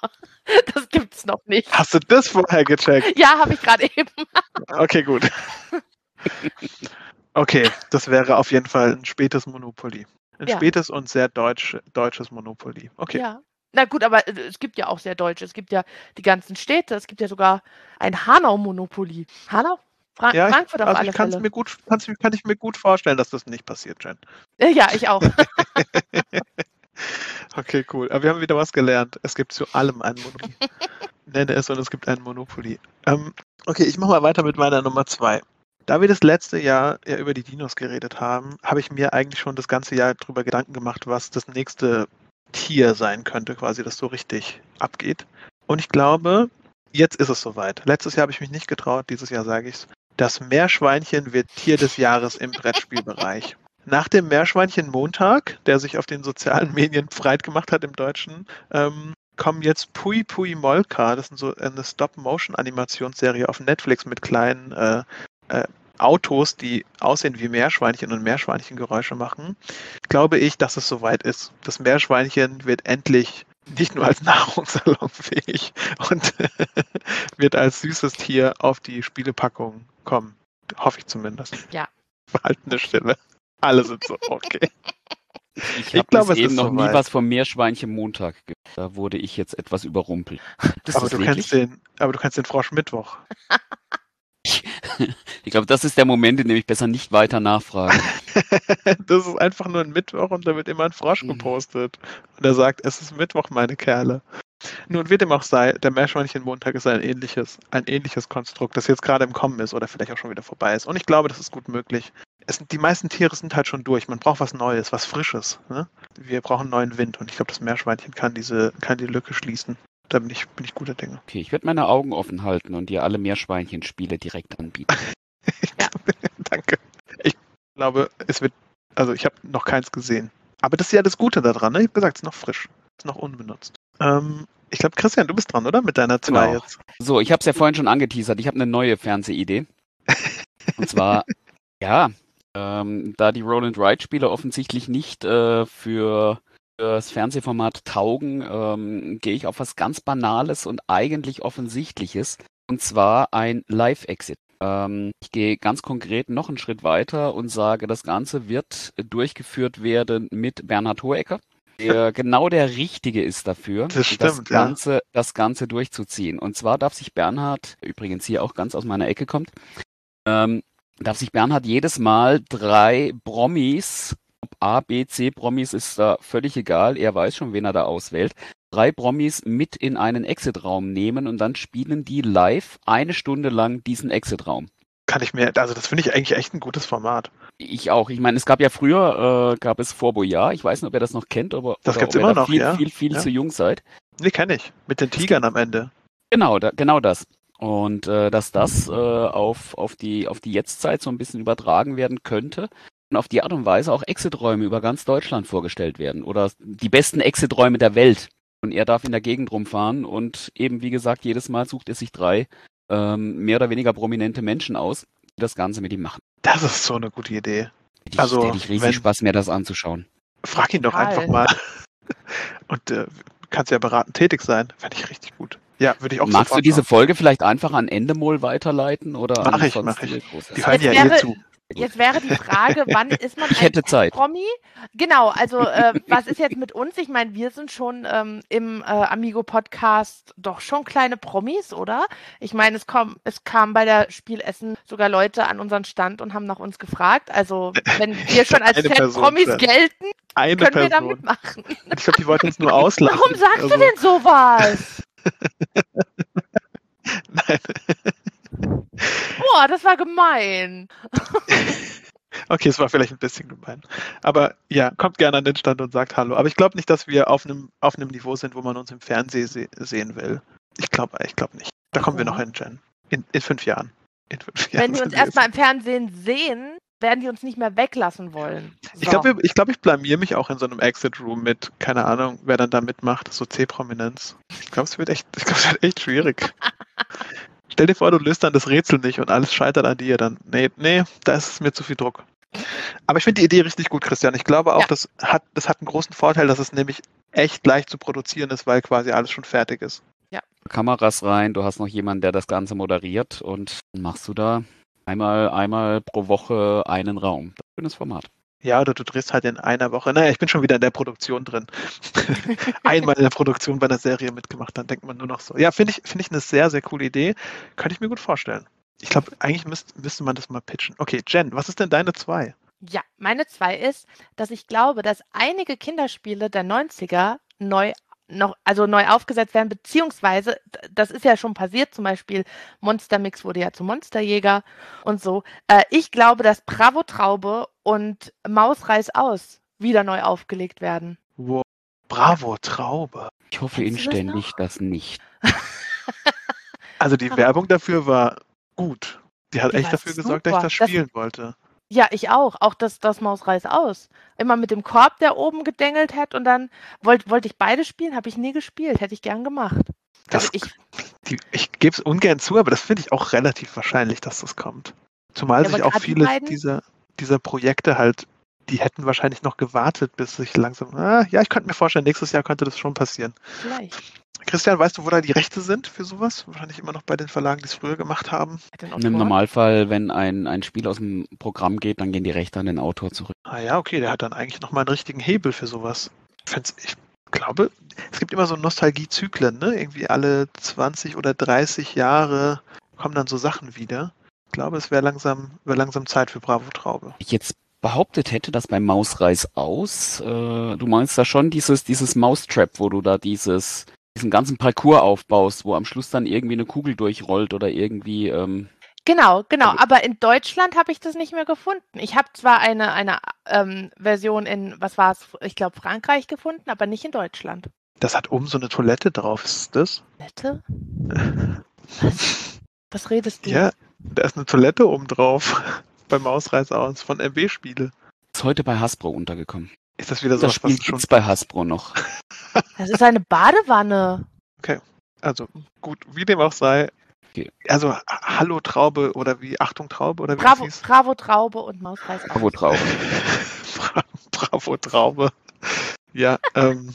Das gibt's noch nicht. Hast du das vorher gecheckt? Ja, habe ich gerade eben. Okay, gut. Okay, das wäre auf jeden Fall ein spätes Monopoly. Ein Ja. spätes und sehr deutsch, deutsches Monopoly. Okay. Ja. Na gut, aber äh, es gibt ja auch sehr Deutsche. Es gibt ja die ganzen Städte. Es gibt ja sogar ein Hanau-Monopoly. Hanau? Fra Ja, ich- Frankfurt auf also alle ich kann's Fälle. mir gut, kann's, kann ich mir gut vorstellen, dass das nicht passiert, Jen. Äh, Ja, ich auch. Okay, cool. Aber wir haben wieder was gelernt. Es gibt zu allem ein Monopoly. Nenne es und es gibt ein Monopoly. Ähm, okay, ich mache mal weiter mit meiner Nummer zwei. Da wir das letzte Jahr ja über die Dinos geredet haben, habe ich mir eigentlich schon das ganze Jahr drüber Gedanken gemacht, was das nächste Tier sein könnte, quasi, das so richtig abgeht. Und ich glaube, jetzt ist es soweit. Letztes Jahr habe ich mich nicht getraut, dieses Jahr sage ich es. Das Meerschweinchen wird Tier des Jahres im Brettspielbereich. Nach dem Meerschweinchen-Montag, der sich auf den sozialen Medien breit gemacht hat im Deutschen, ähm, kommen jetzt Pui Pui Molka. Das ist so eine Stop-Motion-Animationsserie auf Netflix mit kleinen äh, äh, Autos, die aussehen wie Meerschweinchen und Meerschweinchengeräusche machen. Glaube ich, dass es soweit ist. Das Meerschweinchen wird endlich nicht nur als Nahrungssalon fähig und wird als süßes Tier auf die Spielepackung kommen. Hoffe ich zumindest. Ja. Verhaltene Stille. Alle sind so, okay. Ich Ich habe glaube, bis es eben ist noch nie soweit. was vom Meerschweinchen Montag gehört. Da wurde ich jetzt etwas überrumpelt. Das Aber du, wirklich? kennst den, aber du kennst den Frosch Mittwoch. Ich glaube, das ist der Moment, in dem ich besser nicht weiter nachfrage. das ist einfach nur ein Mittwoch und da wird immer ein Frosch Mhm. gepostet. Und er sagt, es ist Mittwoch, meine Kerle. Nun wird dem auch sei, der Meerschweinchen-Montag ist ein ähnliches, ein ähnliches Konstrukt, das jetzt gerade im Kommen ist oder vielleicht auch schon wieder vorbei ist. Und ich glaube, das ist gut möglich. Sind- die meisten Tiere sind halt schon durch. Man braucht was Neues, was Frisches. Ne? Wir brauchen neuen Wind und ich glaube, das Meerschweinchen kann diese, kann die Lücke schließen. Da bin ich, bin ich guter Dinge. Okay, ich werde meine Augen offen halten und dir alle Meerschweinchen-Spiele direkt anbieten. Danke. Ich glaube, es wird, also ich habe noch keins gesehen. Aber das ist ja das Gute daran, ne? Ich habe gesagt, es ist noch frisch, es ist noch unbenutzt. Ähm, ich glaube, Christian, du bist dran, oder? Mit deiner zwei Genau. jetzt. So, ich habe es ja vorhin schon angeteasert. Ich habe eine neue Fernsehidee. Und zwar, ja, ähm, da die Roland Wright-Spiele offensichtlich nicht äh, für das Fernsehformat taugen, ähm, gehe ich auf was ganz Banales und eigentlich Offensichtliches. Und zwar ein Live-Exit. Ähm, ich gehe ganz konkret noch einen Schritt weiter und sage, das Ganze wird durchgeführt werden mit Bernhard Hohecker, der genau der Richtige ist dafür, Das stimmt, ja. Ganze, das Ganze durchzuziehen. Und zwar darf sich Bernhard, übrigens hier auch ganz aus meiner Ecke kommt, ähm, darf sich Bernhard jedes Mal drei Promis, ob A, B, C Promis ist da völlig egal, er weiß schon, wen er da auswählt, drei Promis mit in einen Exit-Raum nehmen und dann spielen die live eine Stunde lang diesen Exit-Raum. Kann ich mir, also das finde ich eigentlich echt ein gutes Format. Ich auch. Ich meine, es gab ja früher, äh, gab es Vorbojahr. Ich weiß nicht, ob ihr das noch kennt, aber Das gibt's immer da noch, viel, ja. viel, viel Ja. zu jung seid. Nee, kenne ich. Mit den Tigern am Ende. Genau, da, genau das. Und äh, dass das äh, auf, auf, die, auf die Jetztzeit so ein bisschen übertragen werden könnte auf die Art und Weise auch Exit-Räume über ganz Deutschland vorgestellt werden oder die besten Exit-Räume der Welt. Und er darf in der Gegend rumfahren und eben, wie gesagt, jedes Mal sucht er sich drei ähm, mehr oder weniger prominente Menschen aus, die das Ganze mit ihm machen. Das ist so eine gute Idee. Hätte ich, Also, hätte ich riesig wenn- Spaß, mir das anzuschauen. Frag ihn doch Total. einfach mal. Und äh, kannst ja beratend tätig sein. Fände ich richtig gut. Ja, würde ich auch Magst du diese machen. Folge vielleicht einfach an Endemol weiterleiten oder Mach an ich, mach ich. Die hören ja eh wäre- zu. Jetzt wäre die Frage, wann ist man Ich ein Zeit. Promi? Genau, also äh, was ist jetzt mit uns? Ich meine, wir sind schon ähm, im äh, Amigo-Podcast doch schon kleine Promis, oder? Ich meine, es, komm, es kamen bei der Spielessen sogar Leute an unseren Stand und haben nach uns gefragt. Also wenn wir schon als Person, Fan-Promis gelten, Eine können wir da Person. mitmachen. Ich glaube, die wollten uns nur auslachen. Warum sagst Also, du denn sowas? Nein. Boah, das war gemein. Okay, es war vielleicht ein bisschen gemein. Aber ja, kommt gerne an den Stand und sagt Hallo. Aber ich glaube nicht, dass wir auf einem, auf einem Niveau sind, wo man uns im Fernsehen se sehen will. Ich glaube ich glaub nicht. Da kommen wir noch hin, Jen. In, in fünf Jahren. In fünf Jahren Wenn die uns erstmal im Fernsehen sehen, werden die uns nicht mehr weglassen wollen. Ich So. glaube, ich, glaub, ich blamier mich auch in so einem Exit-Room mit, keine Ahnung, wer dann da mitmacht, so C-Prominenz. Ich glaube, es wird echt, ich glaub, es wird echt schwierig. Stell dir vor, du löst dann das Rätsel nicht und alles scheitert an dir, dann, nee, nee, da ist es mir zu viel Druck. Aber ich finde die Idee richtig gut, Christian. Ich glaube auch, Ja. das, hat, das hat einen großen Vorteil, dass es nämlich echt leicht zu produzieren ist, weil quasi alles schon fertig ist. Kameras rein, du hast noch jemanden, der das Ganze moderiert und dann machst du da einmal, einmal pro Woche einen Raum. Das ist ein schönes Format. Ja, oder du drehst halt in einer Woche. Naja, ich bin schon wieder in der Produktion drin. Einmal in der Produktion bei einer Serie mitgemacht, dann denkt man nur noch so. Ja, finde ich, finde ich eine sehr, sehr coole Idee. Könnte ich mir gut vorstellen. Ich glaube, eigentlich müsst, müsste man das mal pitchen. Okay, Jen, was ist denn deine zwei? Ja, meine zwei ist, dass ich glaube, dass einige Kinderspiele der 90er neu noch, also neu aufgesetzt werden, beziehungsweise, das ist ja schon passiert, zum Beispiel Monster Mix wurde ja zu Monsterjäger und so. Äh, ich glaube, dass Bravo Traube und Maus Reiß aus wieder neu aufgelegt werden. Wow. Bravo, Traube. Ich hoffe das inständig, dass nicht. Also die Werbung dafür war gut. Die hat Die echt dafür gesorgt, dass ich super. das Das- spielen wollte. Ja, ich auch. Auch das, das Maus Reiß aus. Immer mit dem Korb, der oben gedengelt hat und dann wollte wollt ich beide spielen, habe ich nie gespielt, hätte ich gern gemacht. Das, Also ich, die, ich gebe es ungern zu, aber das finde ich auch relativ wahrscheinlich, dass das kommt. Zumal Ja, sich auch die viele beiden- dieser, dieser Projekte halt, die hätten wahrscheinlich noch gewartet, bis sich langsam. Ah, ja, ich könnte mir vorstellen, nächstes Jahr könnte das schon passieren. vielleicht. Christian, weißt du, wo da die Rechte sind für sowas? Wahrscheinlich immer noch bei den Verlagen, die es früher gemacht haben. Im? Normalfall, wenn ein, ein Spiel aus dem Programm geht, dann gehen die Rechte an den Autor zurück. Ah ja, okay, der hat dann eigentlich nochmal einen richtigen Hebel für sowas. Ich, find's, ich glaube, es gibt immer so Nostalgiezyklen, ne? Irgendwie alle 20 oder 30 Jahre kommen dann so Sachen wieder. Ich glaube, es wäre langsam, wär langsam Zeit für Bravo Traube. ich jetzt behauptet hätte, dass beim Mausreiß aus, äh, du meinst da schon dieses, dieses Mousetrap, wo du da dieses, diesen ganzen Parcours aufbaust, wo am Schluss dann irgendwie eine Kugel durchrollt oder irgendwie, ähm, Genau, genau. Also- Aber in Deutschland habe ich das nicht mehr gefunden. Ich habe zwar eine, eine ähm, Version in, was war es, ich glaube Frankreich gefunden, aber nicht in Deutschland. Das hat oben so eine Toilette drauf, ist das? Nette? Was? Was redest du? Ja, da ist eine Toilette oben drauf. Beim Mausreiß aus von MB-Spiele. ist heute bei Hasbro untergekommen. Ist das wieder so Das was, Spiel was schon. bei Hasbro noch. Das ist eine Badewanne. Also gut, wie dem auch sei. Okay. Also Ha- Hallo Traube oder wie Achtung Traube oder wie Bravo, hieß. Bravo Traube und Mausreiß aus. Bravo drauf. Bra- Bravo Traube. Ja, ähm,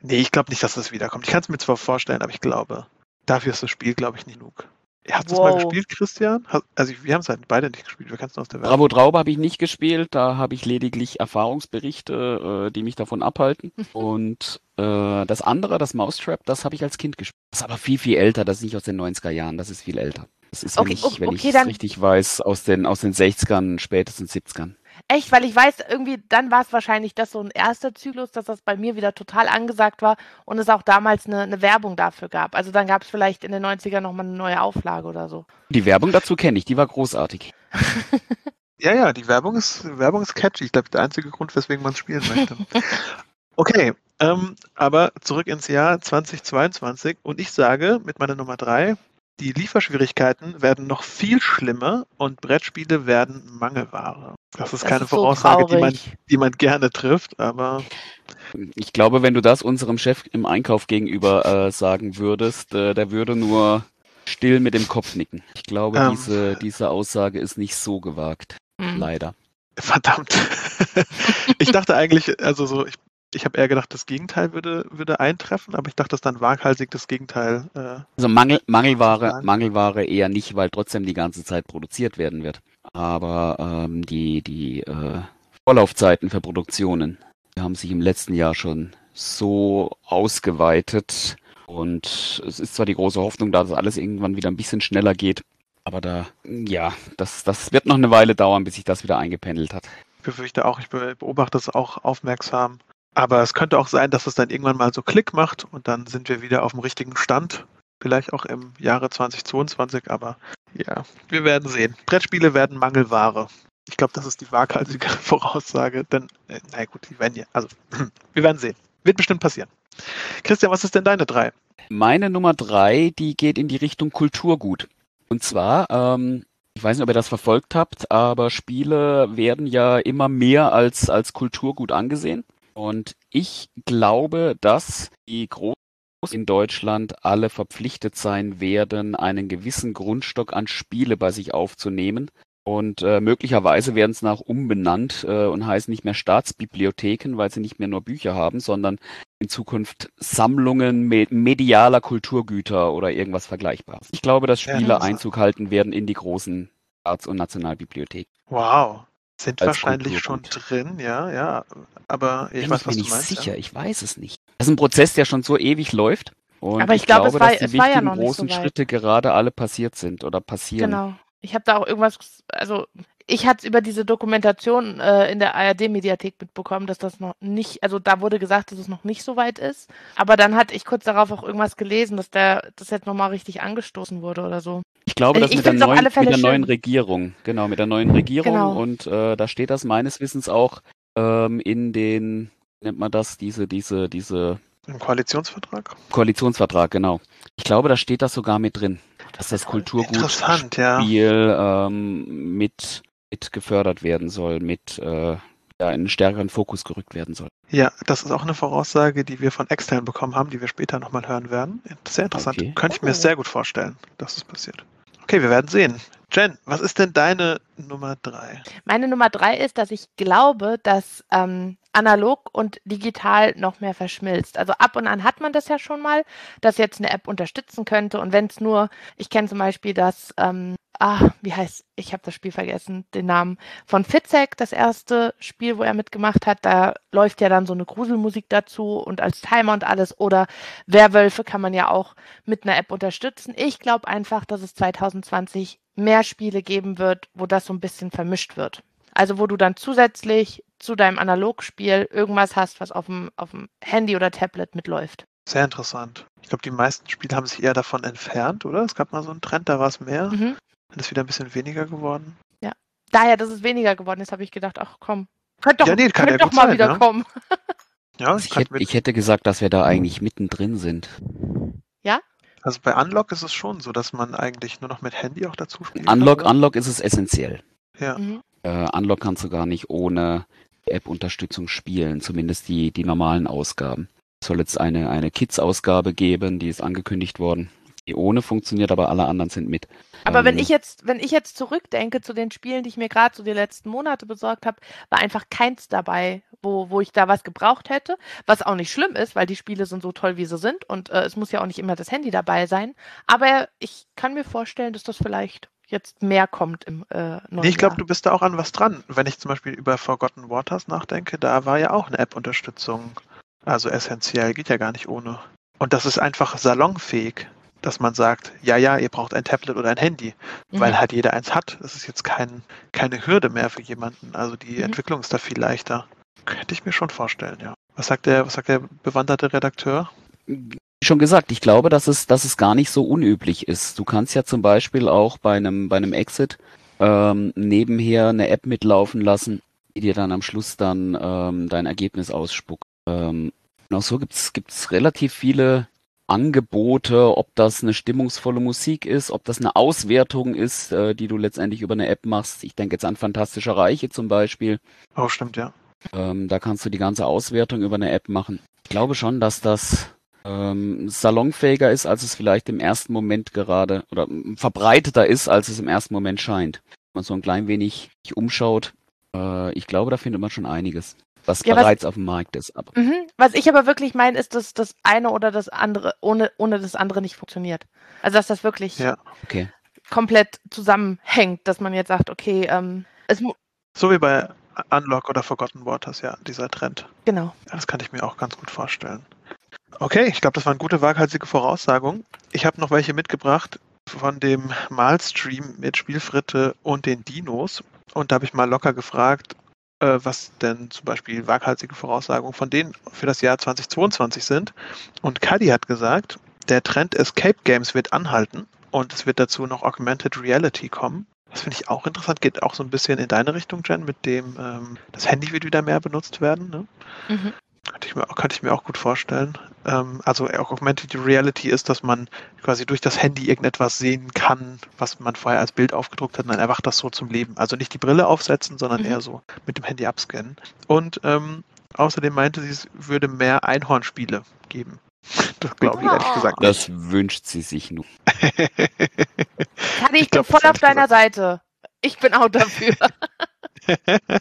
nee, ich glaube nicht, dass das wiederkommt. Ich kann es mir zwar vorstellen, aber ich glaube, dafür ist das Spiel, glaube ich, nicht genug. Hast du es mal gespielt, Christian? Also wir haben es halt beide nicht gespielt. Wir nur aus der Werbung. Bravo Traube habe ich nicht gespielt, da habe ich lediglich Erfahrungsberichte, äh, die mich davon abhalten. Und äh, das andere, das Mousetrap, das habe ich als Kind gespielt. Das ist aber viel, viel älter, das ist nicht aus den 90er Jahren, das ist viel älter. Das ist, wenn Okay, ich, o- wenn okay, ich es dann- richtig weiß, aus den, aus den 60ern, spätestens 70ern. Echt, weil ich weiß, irgendwie, dann war es wahrscheinlich das so ein erster Zyklus, dass das bei mir wieder total angesagt war und es auch damals eine, eine Werbung dafür gab. Also dann gab es vielleicht in den 90ern nochmal eine neue Auflage oder so. Die Werbung dazu kenne ich, die war großartig. Ja, ja, die Werbung ist, Werbung ist catchy. Ich glaube, der einzige Grund, weswegen man es spielen möchte. Okay, ähm, aber zurück ins Jahr 2022 und ich sage mit meiner Nummer drei, die Lieferschwierigkeiten werden noch viel schlimmer und Brettspiele werden Mangelware. Das ist Das keine ist so Voraussage, die man, traurig. die man gerne trifft, aber Ich glaube, wenn du das unserem Chef im Einkauf gegenüber äh, sagen würdest, äh, der würde nur still mit dem Kopf nicken. Ich glaube, Ähm. diese, diese Aussage ist nicht so gewagt. Hm. Leider. verdammt. ich dachte eigentlich, also so, ich, ich habe eher gedacht, das Gegenteil würde, würde eintreffen, aber ich dachte, dass dann waghalsig das Gegenteil äh, Also Mangel, Mangelware. Mangelware eher nicht, weil trotzdem die ganze Zeit produziert werden wird. Aber ähm, die, die äh, Vorlaufzeiten für Produktionen die haben sich im letzten Jahr schon so ausgeweitet. Und es ist zwar die große Hoffnung, da, dass alles irgendwann wieder ein bisschen schneller geht. Aber da, ja, das, das wird noch eine Weile dauern, bis sich das wieder eingependelt hat. Ich befürchte auch, ich be- beobachte es auch aufmerksam. Aber es könnte auch sein, dass es dann irgendwann mal so Klick macht und dann sind wir wieder auf dem richtigen Stand. Vielleicht auch im Jahre 2022, aber ja, wir werden sehen. Brettspiele werden Mangelware. Ich glaube, das ist die waghalsige Voraussage, denn, äh, na gut, die werden ja, also, wir werden sehen. Wird bestimmt passieren. Christian, was ist denn deine drei? Meine Nummer drei, die geht in die Richtung Kulturgut. Und zwar ähm, Ich weiß nicht, ob ihr das verfolgt habt, aber Spiele werden ja immer mehr als, als Kulturgut angesehen. Und ich glaube, dass die Großen in Deutschland alle verpflichtet sein werden, einen gewissen Grundstock an Spiele bei sich aufzunehmen. Und äh, möglicherweise werden es nach umbenannt äh, und heißen nicht mehr Staatsbibliotheken, weil sie nicht mehr nur Bücher haben, sondern in Zukunft Sammlungen me medialer Kulturgüter oder irgendwas Vergleichbares. Ich glaube, dass Spiele ja, Einzug halten werden in die großen Staats- und Nationalbibliotheken. Wow. Sind wahrscheinlich schon drin, ja, ja. Aber ich Bin weiß, ich was mir du nicht meinst. sicher, Ja. ich weiß es nicht. Das ist ein Prozess, der schon so ewig läuft. Und Aber ich ich glaube, war- dass die es war ja wichtigen so großen weit. Schritte gerade alle passiert sind oder passieren. Genau. Ich habe da auch irgendwas, also ich hatte es über diese Dokumentation äh, in der ARD-Mediathek mitbekommen, dass das noch nicht, also da wurde gesagt, dass es noch nicht so weit ist. Aber dann hatte ich kurz darauf auch irgendwas gelesen, dass der das jetzt nochmal richtig angestoßen wurde oder so. Ich glaube, Also dass ich mit der, neuen, mit der neuen schön. Regierung, genau, mit der neuen Regierung Genau. und äh, da steht das meines Wissens auch ähm, in den, wie nennt man das, diese, diese, diese Im Koalitionsvertrag? Koalitionsvertrag, genau. Ich glaube, da steht das sogar mit drin, dass das Kulturgut Interessant, ja. Ähm, mit, mit gefördert werden soll, mit äh, ja, in einen stärkeren Fokus gerückt werden soll. Ja, das ist auch eine Voraussage, die wir von extern bekommen haben, die wir später nochmal hören werden. Sehr interessant. Okay. Könnte ich mir Oh. sehr gut vorstellen, dass es passiert. Okay, wir werden sehen. Jen, was ist denn deine Nummer drei? Meine Nummer drei ist, dass ich glaube, dass ähm, analog und digital noch mehr verschmilzt. Also ab und an hat man das ja schon mal, dass jetzt eine App unterstützen könnte. Und wenn es nur, ich kenne zum Beispiel das, ähm, ah, wie heißt, ich habe das Spiel vergessen, den Namen von Fitzek, das erste Spiel, wo er mitgemacht hat. Da läuft ja dann so eine Gruselmusik dazu und als Timer und alles. Oder Werwölfe kann man ja auch mit einer App unterstützen. Ich glaube einfach, dass es 2020 mehr Spiele geben wird, wo das so ein bisschen vermischt wird. Also wo du dann zusätzlich zu deinem Analogspiel irgendwas hast, was auf dem, auf dem Handy oder Tablet mitläuft. Sehr interessant. Ich glaube, die meisten Spiele haben sich eher davon entfernt, oder? Es gab mal so einen Trend, da war es mehr. Mhm. Dann ist wieder ein bisschen weniger geworden. Daher, dass es weniger geworden ist, habe ich gedacht, ach komm, könnt doch, Ja, nee, könnt ja doch mal sein, wieder ja. kommen. Ja, Also ich, hätte, ich hätte gesagt, dass wir da eigentlich mittendrin sind. also bei Unlock ist es schon so, dass man eigentlich nur noch mit Handy auch dazu spielt. Unlock, Unlock ist es essentiell. Ja. Mhm. Äh, Unlock kannst du gar nicht ohne App-Unterstützung spielen, zumindest die, die normalen Ausgaben. Es soll jetzt eine, eine Kids-Ausgabe geben, die ist angekündigt worden. Die ohne funktioniert, aber alle anderen sind mit. Aber wenn Ähm, ich jetzt, wenn ich jetzt zurückdenke zu den Spielen, die ich mir gerade so die letzten Monate besorgt habe, war einfach keins dabei, wo, wo ich da was gebraucht hätte. Was auch nicht schlimm ist, weil die Spiele sind so toll, wie sie sind und äh, es muss ja auch nicht immer das Handy dabei sein. Aber ich kann mir vorstellen, dass das vielleicht jetzt mehr kommt im äh, neuen Nee, ich glaube, du bist da auch an was dran. Wenn ich zum Beispiel über Forgotten Waters nachdenke, da war ja auch eine App-Unterstützung. Also essentiell, geht ja gar nicht ohne. Und das ist einfach salonfähig, dass man sagt, ja, ja, ihr braucht ein Tablet oder ein Handy, weil Mhm. halt jeder eins hat. Das ist jetzt kein, keine Hürde mehr für jemanden. Also die Mhm. Entwicklung ist da viel leichter. Könnte ich mir schon vorstellen, ja. Was sagt der, was sagt der bewanderte Redakteur? Schon gesagt, ich glaube, dass es, dass es gar nicht so unüblich ist. Du kannst ja zum Beispiel auch bei einem, bei einem Exit ähm, nebenher eine App mitlaufen lassen, die dir dann am Schluss dann ähm, dein Ergebnis ausspuckt. Ähm, und auch so gibt's gibt's relativ viele Angebote, ob das eine stimmungsvolle Musik ist, ob das eine Auswertung ist, äh, die du letztendlich über eine App machst. Ich denke jetzt an Fantastische Reiche zum Beispiel. Oh, stimmt, ja. Ähm, da kannst du die ganze Auswertung über eine App machen. Ich glaube schon, dass das ähm, salonfähiger ist, als es vielleicht im ersten Moment gerade oder verbreiteter ist, als es im ersten Moment scheint. Wenn man so ein klein wenig sich umschaut, äh, ich glaube, da findet man schon einiges, was Ja, was- bereits auf dem Markt ist. Aber Mhm. Was ich aber wirklich meine, ist, dass das eine oder das andere ohne, ohne das andere nicht funktioniert. Also dass das wirklich Ja. okay. komplett zusammenhängt, dass man jetzt sagt, okay, ähm, es So wie bei Unlock oder Forgotten Waters, ja, dieser Trend. genau. Ja, das kann ich mir auch ganz gut vorstellen. Okay, ich glaube, das waren gute waghalsige Voraussagungen. Ich habe noch welche mitgebracht von dem Malstream mit Spielfritte und den Dinos. Und da habe ich mal locker gefragt, äh, was denn zum Beispiel waghalsige Voraussagungen von denen für das Jahr 2022 sind. Und Kadi hat gesagt, der Trend Escape Games wird anhalten und es wird dazu noch Augmented Reality kommen. Das finde ich auch interessant, geht auch so ein bisschen in deine Richtung, Jen, mit dem ähm, das Handy wird wieder mehr benutzt werden. Ne? Mhm. Könnte ich mir, könnte ich mir auch gut vorstellen. Ähm, also auch Augmented Reality ist, dass man quasi durch das Handy irgendetwas sehen kann, was man vorher als Bild aufgedruckt hat, und dann erwacht das so zum Leben. Also nicht die Brille aufsetzen, sondern Mhm. eher so mit dem Handy abscannen. Und ähm, außerdem meinte sie, es würde mehr Einhornspiele geben. Das glaube ich ehrlich Oh. gesagt nicht. Das wünscht sie sich nur. Kann ich, Ich glaub, bin voll auf deiner Seite. Ich bin auch dafür.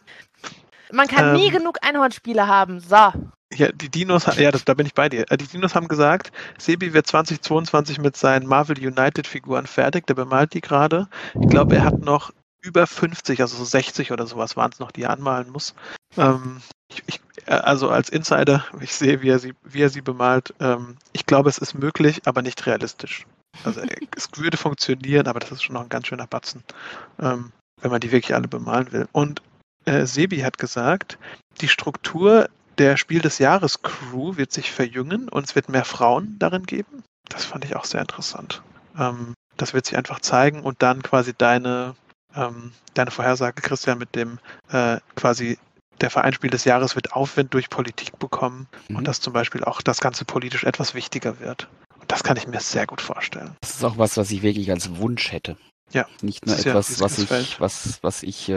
Man kann nie Ähm. genug Einhornspiele haben. So. Ja, die Dinos, ja, das, da bin ich bei dir. Äh, Die Dinos haben gesagt, Sebi wird 2022 mit seinen Marvel United Figuren fertig, der bemalt die gerade. Ich glaube, er hat noch über 50, also so 60 oder sowas waren es noch, die er anmalen muss. Ähm, ich, ich, äh, also als Insider, ich sehe, wie er sie, wie er sie bemalt. Ähm, ich glaube, es ist möglich, aber nicht realistisch. Also äh, es würde funktionieren, aber das ist schon noch ein ganz schöner Batzen, ähm, wenn man die wirklich alle bemalen will. Und äh, Sebi hat gesagt, die Struktur der Spiel des Jahres Crew wird sich verjüngen und es wird mehr Frauen darin geben. Das fand ich auch sehr interessant. Ähm, das wird sich einfach zeigen und dann quasi deine, ähm, deine Vorhersage, Christian, mit dem äh, quasi der Vereinsspiel des Jahres wird Aufwind durch Politik bekommen Mhm. und dass zum Beispiel auch das Ganze politisch etwas wichtiger wird. Und das kann ich mir sehr gut vorstellen. Das ist auch was, was ich wirklich als Wunsch hätte. Ja, Nicht nur ist ja ein etwas, was riesiges ich, was, was ich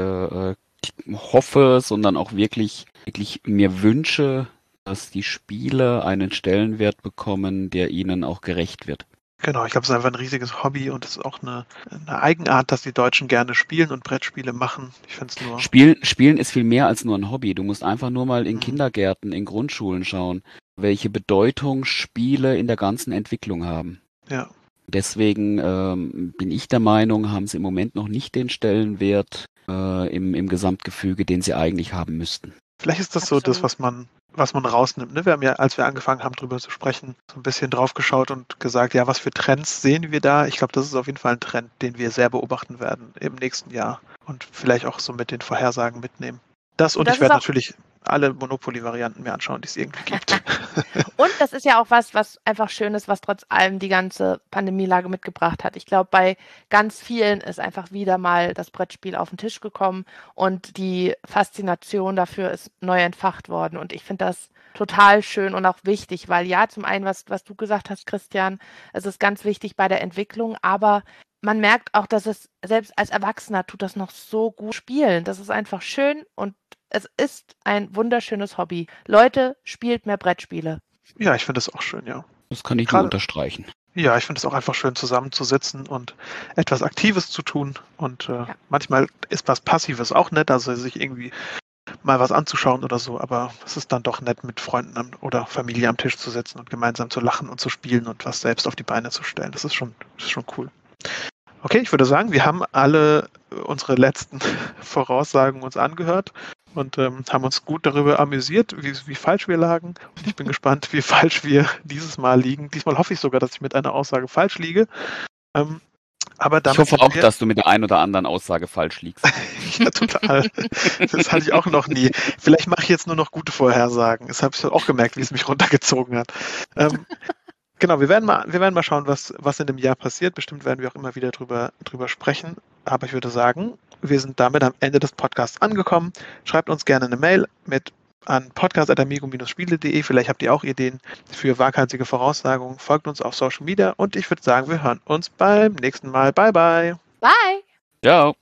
hoffe, sondern auch wirklich, wirklich mir wünsche, dass die Spiele einen Stellenwert bekommen, der ihnen auch gerecht wird. Genau, ich glaube, es ist einfach ein riesiges Hobby und es ist auch eine, eine Eigenart, dass die Deutschen gerne spielen und Brettspiele machen. Ich finde es nur. Spielen, Spielen ist viel mehr als nur ein Hobby. Du musst einfach nur mal in Mhm. Kindergärten, in Grundschulen schauen, welche Bedeutung Spiele in der ganzen Entwicklung haben. Ja. Deswegen ähm, bin ich der Meinung, haben sie im Moment noch nicht den Stellenwert äh, im, im Gesamtgefüge, den sie eigentlich haben müssten. Vielleicht ist das so das, Absolut. was man, was man rausnimmt. Ne? Wir haben ja, als wir angefangen haben, darüber zu sprechen, so ein bisschen drauf geschaut und gesagt, ja, was für Trends sehen wir da? Ich glaube, das ist auf jeden Fall ein Trend, den wir sehr beobachten werden im nächsten Jahr und vielleicht auch so mit den Vorhersagen mitnehmen. Das und, Und das ich werde natürlich alle Monopoly-Varianten mir anschauen, die es irgendwie gibt. Und das ist ja auch was, was einfach schön ist, was trotz allem die ganze Pandemielage mitgebracht hat. Ich glaube, bei ganz vielen ist einfach wieder mal das Brettspiel auf den Tisch gekommen und die Faszination dafür ist neu entfacht worden. Und ich finde das total schön und auch wichtig, weil ja, zum einen, was, was du gesagt hast, Christian, es ist ganz wichtig bei der Entwicklung, aber man merkt auch, dass es selbst als Erwachsener tut das noch so gut spielen. Das ist einfach schön und es ist ein wunderschönes Hobby. Leute, spielt mehr Brettspiele. ja, ich finde das auch schön, ja. Das kann ich Gerade- nur unterstreichen. Ja, ich finde es auch einfach schön, zusammenzusitzen und etwas Aktives zu tun. Und äh, Ja. manchmal ist was Passives auch nett, also sich irgendwie mal was anzuschauen oder so, aber es ist dann doch nett, mit Freunden am, oder Familie am Tisch zu sitzen und gemeinsam zu lachen und zu spielen und was selbst auf die Beine zu stellen. Das ist schon, das ist schon cool. Okay, ich würde sagen, wir haben alle unsere letzten Voraussagen uns angehört und ähm, haben uns gut darüber amüsiert, wie, wie falsch wir lagen. Und ich bin gespannt, wie falsch wir dieses Mal liegen. Diesmal hoffe ich sogar, dass ich mit einer Aussage falsch liege. Ähm, aber Ich hoffe auch, dass du mit der einen oder anderen Aussage falsch liegst. ja, total. Das hatte ich auch noch nie. Vielleicht mache ich jetzt nur noch gute Vorhersagen. Das habe ich auch gemerkt, wie es mich runtergezogen hat. Ähm, genau, wir werden mal, wir werden mal schauen, was, was in dem Jahr passiert. Bestimmt werden wir auch immer wieder drüber, drüber sprechen. Aber ich würde sagen, wir sind damit am Ende des Podcasts angekommen. Schreibt uns gerne eine Mail mit an podcast.amigo-spiele.de. Vielleicht habt ihr auch Ideen für waghalsige Voraussagungen. Folgt uns auf Social Media und ich würde sagen, wir hören uns beim nächsten Mal. Bye, bye. Bye! Ciao.